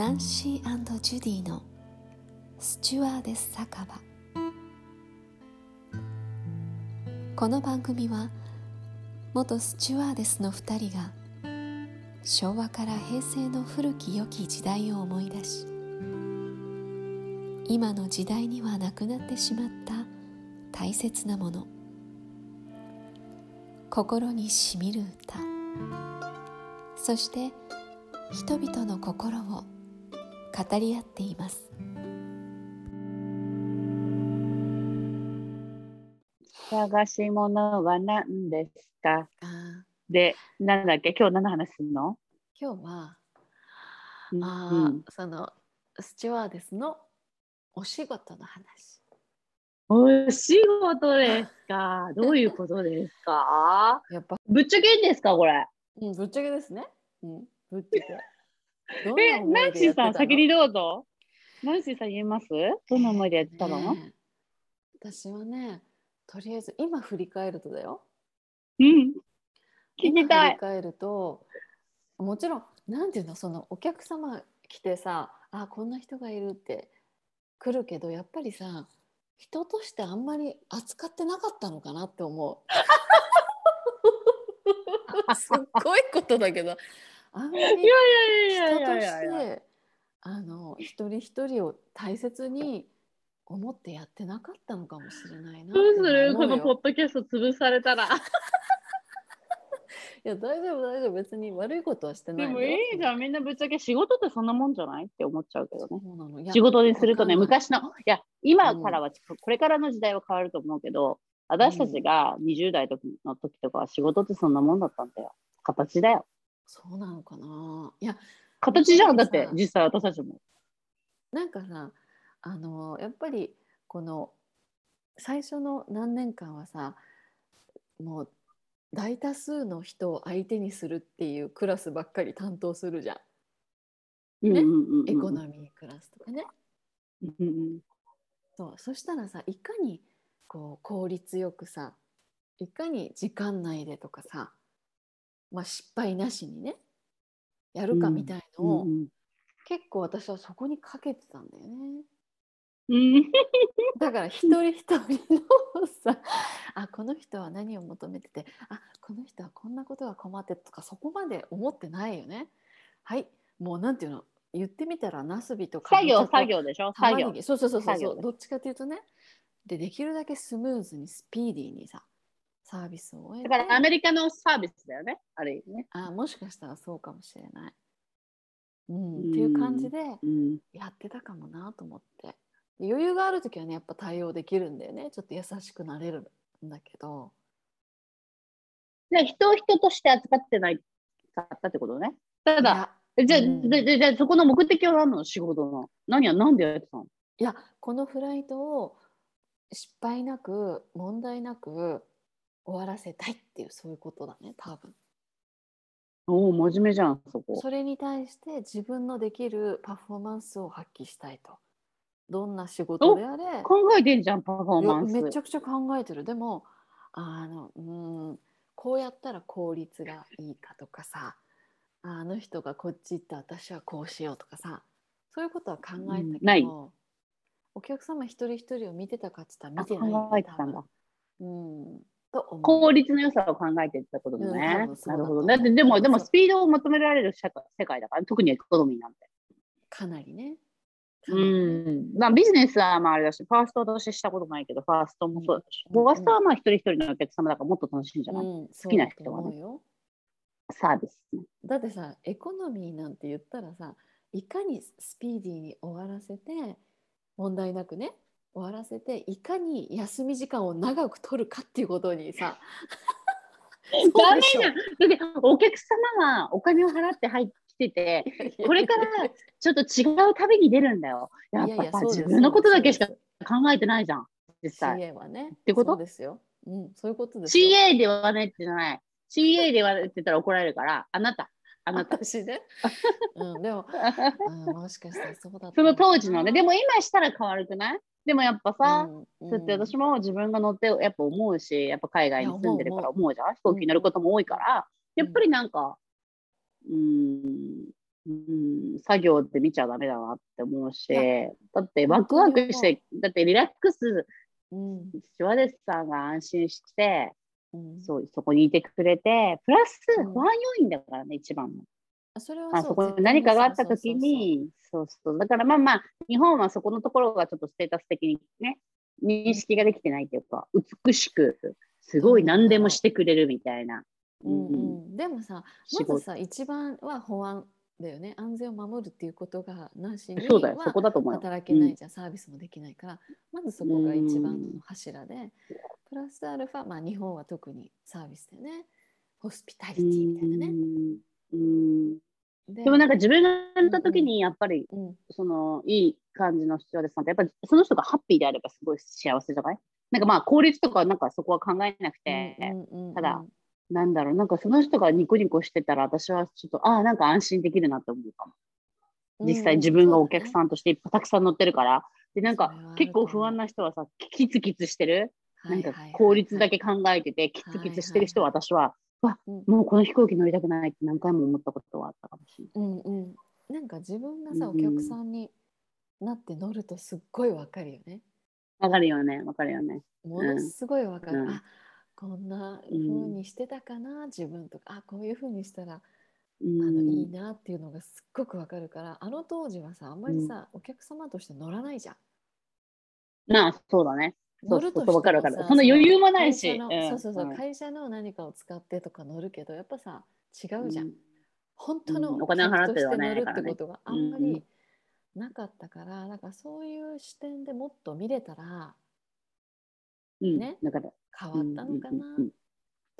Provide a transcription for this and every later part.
ナンシージュディのスチュワーデス酒場。この番組は元スチュワーデスの2人が昭和から平成の古き良き時代を思い出し今の時代にはなくなってしまった大切なもの心にしみる歌そして人々の心を語り合っています。探し物は何ですか？で、なんだっけ？今日何の話するの？今日は、うんあうん。ーそのスチュワーデスのお仕事の話。お仕事ですか？どういうことですか？やっぱ、ぶっちゃけですか？これ。うん、ぶっちゃけですね、うん、ぶっちゃけえ、ナンシーさん先にどうぞ。ナンシーさん言えます？どんな思いでやってたの、ねえ私はねとりあえず今振り返るとだよ。うん。聞今きたい。振り返るともちろんなんていうの？そのお客様来てさあこんな人がいるって来るけどやっぱりさ人としてあんまり扱ってなかったのかなって思う。すっごいことだけどあんまりいやいやい人と。してあの一人一人を大切に思ってやってなかったのかもしれないなどうする？このポッドキャスト潰されたら。いや大丈夫大丈夫別に悪いことはしてないよでもいいじゃん。みんなぶっちゃけ仕事ってそんなもんじゃないって思っちゃうけどね。仕事にするとね、昔の、いや、今からは、これからの時代は変わると思うけど、私たちが20代の時とかは仕事ってそんなもんだったんだよ。形だよ。そうなのかな。いや形じゃん、だってさ実際私たちも。なんかさあのやっぱりこの最初の何年間はさもう大多数の人を相手にするっていうクラスばっかり担当するじゃん。ねエコノミークラスとかね。うんうんそうそしたらさいかにこう効率よくさいかに時間内でとかさ、まあ、失敗なしにねやるかみたいのを、うん結構私はそこにかけてたんだよね。うん。だから 一人一人のさあこの人は何を求めててあこの人はこんなことが困ってとかそこまで思ってないよね。はい。もうなんていうの？言ってみたらナスビとか作業、作業でしょ？作業。そうそうそうそうどっちかというとね。でできるだけスムーズにスピーディーにさサービスをだからアメリカのサービスだよね、ある意味ね。あもしかしたらそうかもしれない。うん、うん。っていう感じでうん、やってたかもなと思って。で余裕がある時はねやっぱ対応できるんだよね。ちょっと優しくなれるんだけど。で人を人として扱ってないかったってことね。ただ、じゃあ、うん。ででじゃあそこの目的は何なの？仕事の。何や、なんでやってたの？いやこのフライトを失敗なく問題なく終わらせたいっていうそういうことだね多分おお、真面目じゃん、そこ。それに対して自分のできるパフォーマンスを発揮したいとどんな仕事であれ考えてんじゃん、パフォーマンス。めちゃくちゃ考えてるでもあのうんこうやったら効率がいいかとかさあの人がこっち行って私はこうしようとかさそういうことは考えたけど、うんないお客様一人一人を見てたかっつったらあ見てないよ考えてたんだ。うん効率の良さを考えてったことだねなるほど。だって、でも、でも、スピードを求められる社会世界だから、特にエコノミーなんて。かなりね。かうん。まあ、ビジネスはまああれだし、ファーストとしたことないけど、ファーストもそうだし、うんファーストはまあ一人一人のお客様だからもっと楽しいんじゃない、うん、好きな人はねサービスね。だってさエコノミーなんて言ったらさいかにスピーディーに終わらせて問題なくね終わらせていかに休み時間を長く取るかっていうことにさ ダメじゃん。だって、お客様はお金を払って入ってきてて、これからちょっと違う旅に出るんだよ。やっぱさ、いやいや自分のことだけしか考えてないじゃん、実際。CA はねてこと？そうですよ、うん、そういうことですよ CA ではねってじゃない。CA で言われてたら怒られるから、あなた、あなた。私ね、うん、でも、うん、もしかしたらそうだったその当時のね、でもも今したら変わるくない？でもやっぱさ、そうやって私もも自分が乗ってやっぱ思うし、やっぱ海外に住んでるから思うじゃん？飛行機に乗ることも多いから、やっぱりなんか、うーん、うん、作業って見ちゃダメだなって思うし、だってワクワクして、だってリラックス、うん。スチュワーデスさんが安心して、うん、そうそこにいてくれて、プラスうん。不安要因だからね、一番の。それはあそこに何かがあった時に、そうそう。だからまあまあ、日本はそこのところがちょっとステータス的にね、認識ができてないっていうか、美しく、すごい何でもしてくれるみたいな。うんうんうん、でもさまずさ一番は保安だよね。安全を守るっていうことがなしにそうだよ、そはこだと思うよ。働けないじゃん、サービスもできないからまずそこが一番の柱で、プラスアルファ、まあ、日本は特にサービスでね。ホスピタリテうんィみたいなね。うん。ででもなんか自分がやった時にやっぱりうん。そのいい感じのスチュワーデスさんってやっぱりその人がハッピーであればすごい幸せじゃない？なんかまあ効率とかなんかそこは考えなくて、うんうんうん。ただなんだろう。なんかその人がニコニコしてたら私はちょっとああなんか安心できるなって思うかも。実際自分がお客んさんとしてたくさん乗ってるから。でなんか結構不安な人はさキツキツしてる。なんか効率だけ考えててキツキツしてる人は私はわうん。もうこの飛行機乗りたくないって何回も思ったことはあったかもしれない。うんうん、なんか自分がさ、うん。お客さんになって乗るとすっごいわかるよね。わかるよね、わかるよね。ものすごいわかる。うん。あこんな風にしてたかな、自分とか。あこういう風にしたらうあのいいん、なっていうのがすっごくわかるからあの当時はさあんまりさ、お客様として乗らないじゃん。まあ、そうだね。乗るとわかるわかる。さそんな余裕もないし。そうそうそう、うん。会社の何かを使ってとか乗るけどやっぱさ違うじゃん。うん。本当のうん。お金を払っては客として乗るってないからねことがあんまうんうんりなかったから、なんかそういう視点でもっと見れたらうん、ねだから、変わったのかな？うんうんうん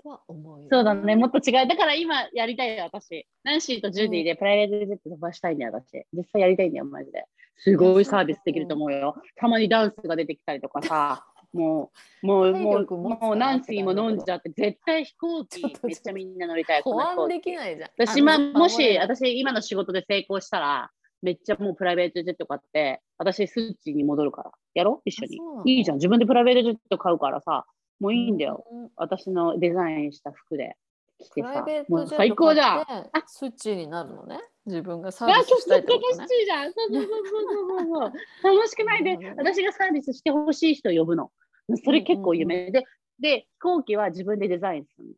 とは思うよ、そうだね、もっと違う。だから今やりたいよ、私。ナンシーとジュディでプライベートジェット飛ばしたいんだよ、私。実際やりたいんだよ、マジで。すごいサービスできると思うよ。たまにダンスが出てきたりとかさ、もう、もう、体もう、もうナンシーも飲んじゃって、絶対飛行機めっちゃみんな乗りたい。保安できい。ないじゃん。私、まあ、もし、私、今の仕事で成功したら、めっちゃもうプライベートジェット買って、私、スーチに戻るから。やろ？う一緒に。いいじゃん。自分でプライベートジェット買うからさ、もういいんだよ。うん私のデザインした服で着てさもう最高じゃん。スイッチになるのね？自分がサあ、ービスしたいって楽ことね。しいじゃん。そうそうそうそうそうそう。楽しくないで、私がサービスしてほしい人を呼ぶの。それ結構夢で、で、飛行機は自分でデザインするの。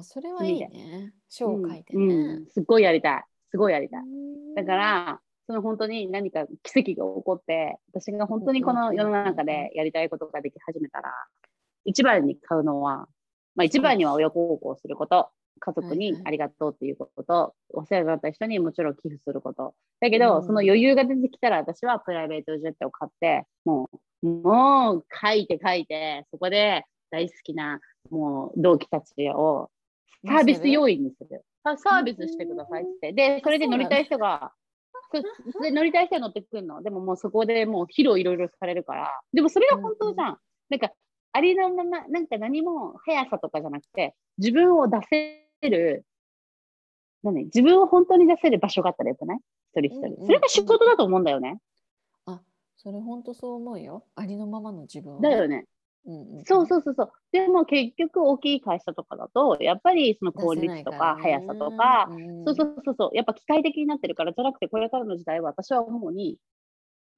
あそれはいいね。書を書いてねうんうん。すっごいやりたい。すごいやりたい。うんだから、その本当に何か奇跡が起こって、私が本当にこの世の中でやりたいことができ始めたら、一番に買うのは、まあ一番には親孝行すること、家族にありがとうっていうことと、お世話になった人にもちろん寄付すること。だけど、うんその余裕が出てきたら私はプライベートジェットを買って、もう、もう書いて書いて、そこで大好きなもう同期たちをサービス要員にする。あサービスしてくださいって。で、それで乗りたい人が、で乗りたい人は乗ってくるの？でももうそこでもう披露いろいろされるから。でもそれが本当じゃん。なんか、ありのまま、なんか何も速さとかじゃなくて、自分を出せる、何自分を本当に出せる場所があったらよくない？一人一人。うんうんうんそれが仕事だと思うんだよね。あそれ本当そう思うよ。ありのままの自分を、だよ。ね。うんうん、そうそうそうそう。でも結局大きい会社とかだと、やっぱりその効率とか速さとか、そうそうそうそう、やっぱ機械的になってるから、じゃなくて、これからの時代は私は思うに、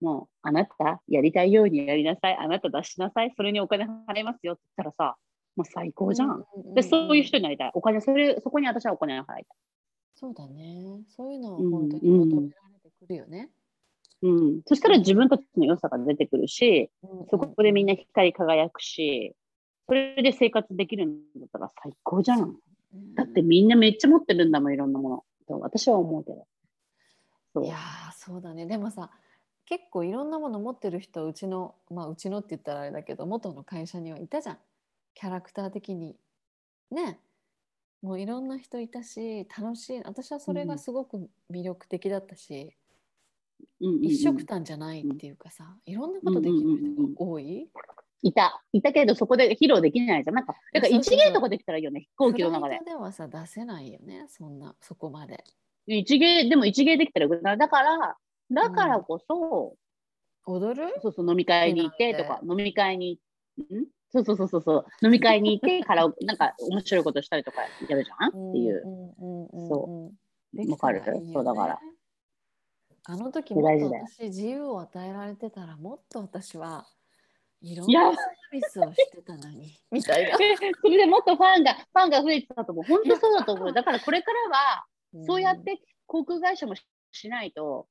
もう、あなた、やりたいようにやりなさい、あなた出しなさい、それにお金払いますよって言ったらさ、もう最高じゃん。うん。で、そういう人に。になりたい。お金、それ、そこに私はお金を払いたい。そうだね。そういうのをうん本当に求められてくるよね。うん。そしたら自分たちの良さが出てくるし、そこでみんな光り輝くし、それで生活できるんだったら最高じゃん。だってみんなめっちゃ持ってるんだもん、いろんなもの。と私は思うけど。そう。いやーそうだね。でもさ結構いろんなもの持ってる人うちのまあうちのって言ったらあれだけど元の会社にはいたじゃん。キャラクター的に。ね。もういろんな人いたし楽しい。私はそれがすごく魅力的だったし、うんうんうん一緒くたんじゃないっていうかさいろんなことできる人が多い、いた。いたけど、そこで披露できないじゃん。なんか、だからそうそうそう。一芸とかできたらいいよね、飛行機の中で。フライ。トではさ出せないよね。そんなそこまで。一芸、でも一芸できたらだから、だからこそ、踊る？そうそう、飲み会に行ってとか、飲み会に、ん？そうそうそうそうそう、飲み会に行って、カラオケ、なんか面白いことしたりとかやるじゃん？っていう。うんうんうんうんそできわかる？そうだから。あの時もっと私自由を与えられてたらもっと私はいろんなサービスをしてたのに みたいな。でそれでもっとファンが、ファンが増えてたと思う。本当そうだと思う。だからこれからは、そうやって航空会社もししないと、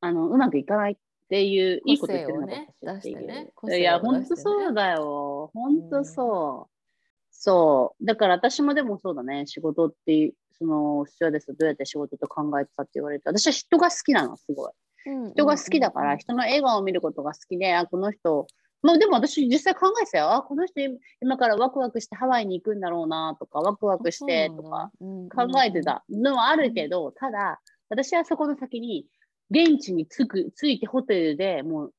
あの、うまくいかないっていう、いいこと言ってるのか個性をね出してね個いや、本当そうだよ。本当そう。そう。だから私もでもそうだね。仕事っていう、その、スチュワーデスどうやって仕事と考えてたって言われて、私は人が好きなの、すごい。うん。人が好きだから、人の笑顔を見ることが好きで、あ、この人、まあでも私実際考えてたよ。あ、この人今からワクワクしてハワイに行くんだろうなとか、ワクワクしてとか考えてた。のはあるけど、ただ、私はそこの先に、現地に着く、着いてホテルでもう、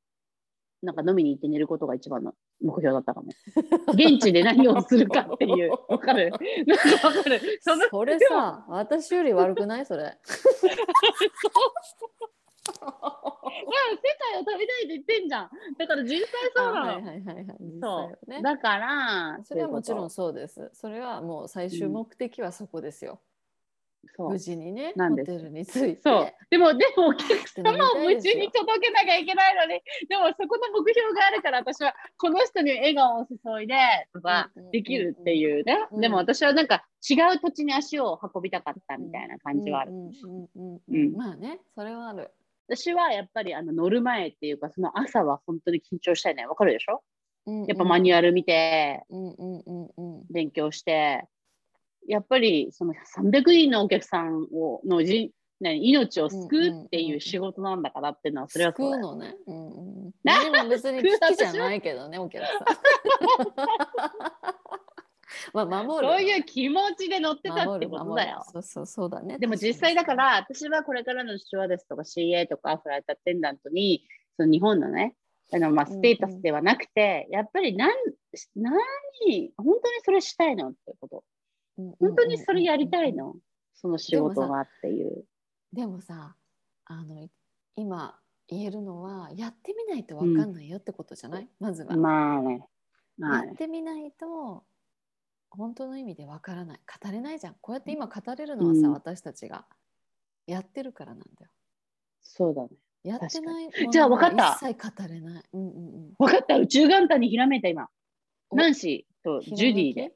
なんか飲みに行って寝ることが一番の目標だったかも。現地で何をするかっていう。わかるなんかわかるそのそれさ私より悪くない？それ。まあ、世界を飛びたいって言ってんじゃん。だから実際そうなの。あはいはいはいはい。そはねう。だから、それはもちろんそそうです。それはもう最終目的はそこですよ。無事にね、ホなんですテルに着いて。そう。でも、でも、お客様を無無事に届けなきゃいけないのに、でもそこの目標があるから、私はこの人に笑顔を注いで、とかできるっていうね。うんでも私はなんか違う土地に足を運びたかったみたいな感じはある。まあね、それはある。私はやっぱりあの乗る前っていうか、その朝は本当に緊張したいね。わかるでしょやっぱマニュアル見て。勉強して、やっぱりその300人のお客さんをのじ、ね、命を救うっていう仕事なんだからっていうのは、それはそうだよ救うのね。うんうん。な何も別に好きじゃないけどね、お客さん。まあ守る。そういう気持ちで乗ってたってことだよ。そうそうそうだね。でも実際だから、私はこれからのスチュワーデスとか CA とかフライトアテンダントに、その日本のね、あのまあうんうんステータスではなくて、やっぱり何、何、本当にそれしたいのってこと。本当にそれやりたいの？その仕事がっていう。でもさあのい今言えるのはやってみないと分かんないよってことじゃない、まずは、まあね。まあね。やってみないと本当の意味で分からない語れないじゃんこうやって今語れるのはさ、うん私たちがやってるからなんだよそうだね。やってないじゃあ分かった一切語れない、うんうんうん、分かった。宇宙元旦にひらめいた今。おナンシーとジュディで。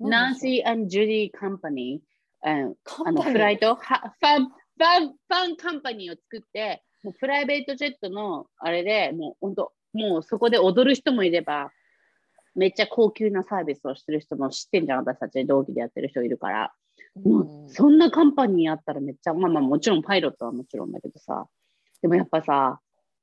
ナンーシージュディカンパニー。うん。あのフライト？はファンファンファンカンパニーを作ってもうプライベートジェットのあれでもう本当もうそこで踊る人もいればめっちゃ高級なサービスをしてる人も知ってんじゃん私たち同期でやってる人いるから、もうそんなカンパニーあったらめっちゃまあまあもちろんパイロットはもちろんだけどさ。でもやっぱさ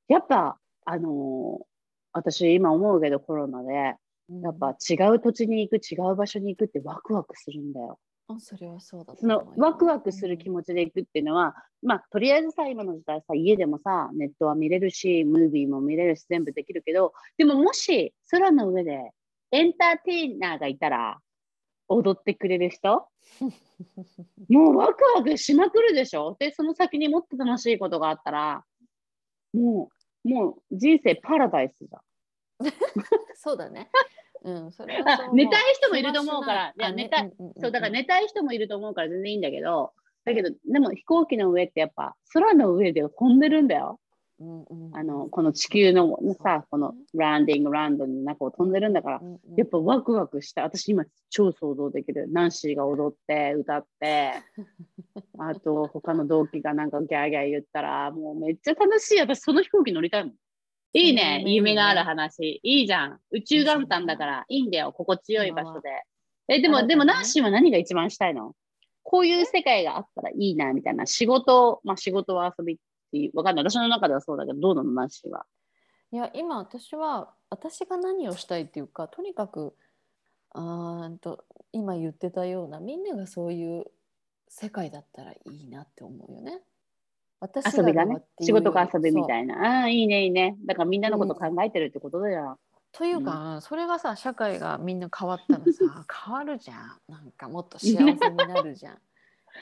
やっぱあのー私今思うけどコロナでやっぱ違う土地に行く違う場所に行くってワクワクするんだよ。あそれはそうだとそのワクワクする気持ちで行くっていうのは、まあとりあえずさ今の時代さ家でもさネットは見れるしムービーも見れるし全部できるけどでももし空の上でエンターテイナーがいたら踊ってくれる人？もうワクワクしまくるでしょ？でその先にもっと楽しいことがあったらもうもう人生パラダイスじゃん。そうだね。うん、それ寝たい人もいると思うからいいや寝たそうだから寝たい人もいると思うから全然いいんだけど、だけど、でも飛行機の上ってやっぱ空の上で飛んでるんだよ。うんうんあの、この地球のさ、このランディングランドの中を飛んでるんだから、うんうんやっぱワクワクした。私今超想像できる。ナンシーが踊って、歌って、あと他の同期がなんかギャーギャー言ったら、もうめっちゃ楽しい。私その飛行機乗りたいもん。いいね、夢のある話。いいじゃん。宇宙元旦だから、いいんだよ。心地よい場所で。え、でも、でもナンシーは何が一番したいの？こういう世界があったらいいな、みたいな。仕事、まあ仕事は遊びっていう、わかんない。私の中ではそうだけど、どうなの、ナンシーは。いや今私は私が何をしたいっていうかとにかくあーんと今言ってたようなみんながそういう世界だったらいいなって思うよね。私遊びがね仕事が遊びみいたいな。ああー、いいね、いいね。だからみんなのこと考えてるってことだよ。というか、それがさ社会がみんな変わったらさ 変わるじゃんなんかもっと幸せになるじゃん。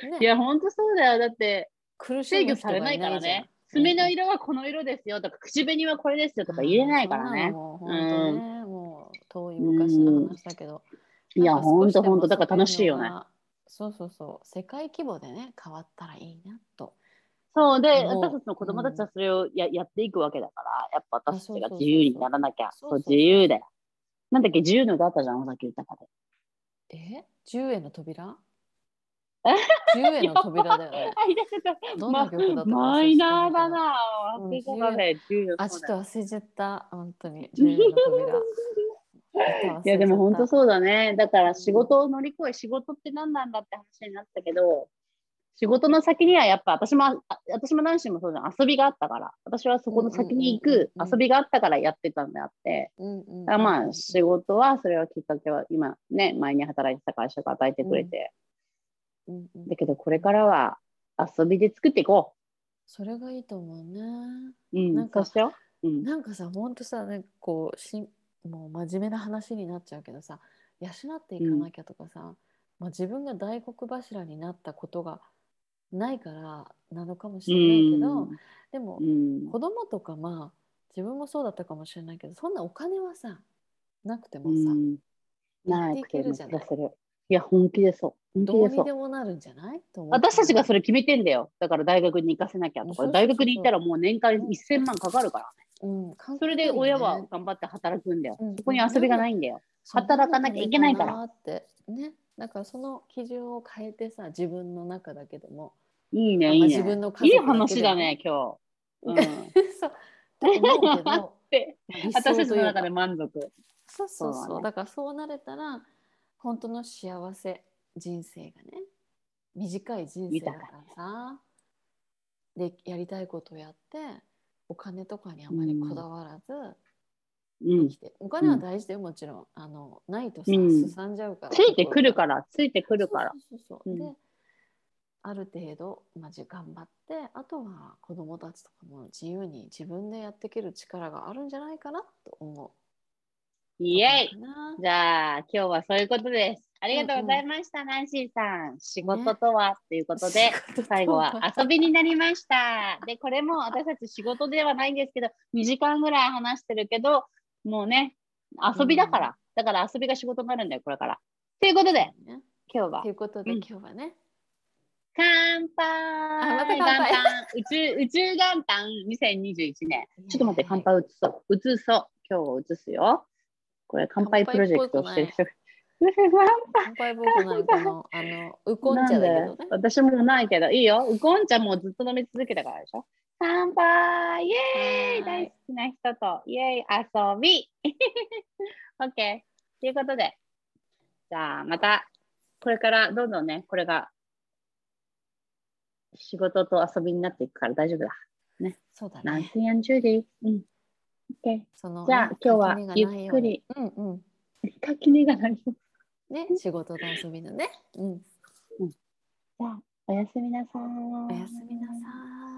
ね、いや、ほんとそうだよ。だって、苦し制む人が御されないからね。爪の色はこの色ですよとか、口紅はこれですよとか言えないからね。もう本当ね、もう遠い昔の話だけど。いや、ほんとほんと。だから楽しいよね。そうそうそう世界規模でね変わったらいいなと。そうで、私たちの子供たちはそれをや,、やっていくわけだから、やっぱ私たちが自由にならなきゃ。そう自由だよ。なんだっけ、自由の歌あったじゃん、尾崎豊で。え10円の扉？え ?10 円の扉だよ ね。マイナーだな。うん忘れてたね、自由あ、ちょっと忘れちゃった。本当に。10円の扉。いやでも本当う。そうだね。だから仕事を乗り越え、仕事って何なんだって話になったけど、仕事の先にはやっぱ私も、あ私も男子もそうじゃん、遊びがあったから、私はそこの先に行くうんうんうんうん遊びがあったからやってたんであって、まあ仕事は、それはきっかけは今ね、前に働いてた会社が与えてくれて、うんうんだけどこれからは遊びで作っていこそれがいいと思うね。う。うん、なんかそうう。うん。なんかさ、ほんとさ、ね、こうしんもう真面目な話になっちゃうけどさ、養っていかなきゃとかさ、まあ、自分が大黒柱になったことがないからなのかもしれないけど、でもうん。子供とかまあ自分もそうだったかもしれないけどそんなお金はさなくてもさ、うん。ないやっていけるじゃない？いや、本気でそう。どうにで。もなるんじゃない？私たちがそれ決めてんだよ。だから大学に行かせなきゃとか、大学に行ったらもう年間1000万かかるからね。うん、関それで親は頑張って働くんだよ。うんそこに遊びがないんだよ。働かなきゃいけないからってねだからその基準を変えてさ自分の中だけでもいいね、まあいいね。自分の家いい話だね、今日。うん、そう。と思うけど 私たちの中で満足。そうそうそう。そうだね。だからそうなれたら本当の幸せ人生がね短い人生だからさ、でやりたいことをやってお金とかにあまりこだわらずうん。お金は大事だよもちろん。あのないとさ、うん。すさんじゃうから。ついてくるから、ついてくるから。そうそうそうう。ん。である程度、まあ、じ頑張ってあとは子供たちとかも自由に自分でやっていける力があるんじゃないかなと思う。イエイじゃあ、今日はそういうことです。ありがとうございました、ナンシーさん。仕事とは、ということで、最後は遊びになりました。で、これも私たち仕事ではないんですけど、2時間ぐらい話してるけど、もうね、遊びだから。うんだから遊びが仕事になるんだよ、これから。ということで、ね今日はということで、うん今日はね乾杯あまた乾杯元旦宇宙宇宙元旦2021年。ちょっと待って、乾杯移そう。移そう。今日は移すよ。これ、乾杯プロジェクトをしてる人。乾杯僕なんか のあのウコン茶だけどね。私もないけど、いいよ。ウコン茶もずっと飲み続けたからでしょ。乾杯イエーイ大好きな人と、イエーイ遊び !OK。ということで、じゃあまた、これからどんどんね、これが仕事と遊びになっていくから大丈夫だ。そうだね。ナンシー・アン・ジュディ。うん。OK。そのじゃあね今日はゆっくり。うんうん。垣根がない。じね、仕事と遊びのね。うん。ゃあ、おやすみなさい。おやすみなさい。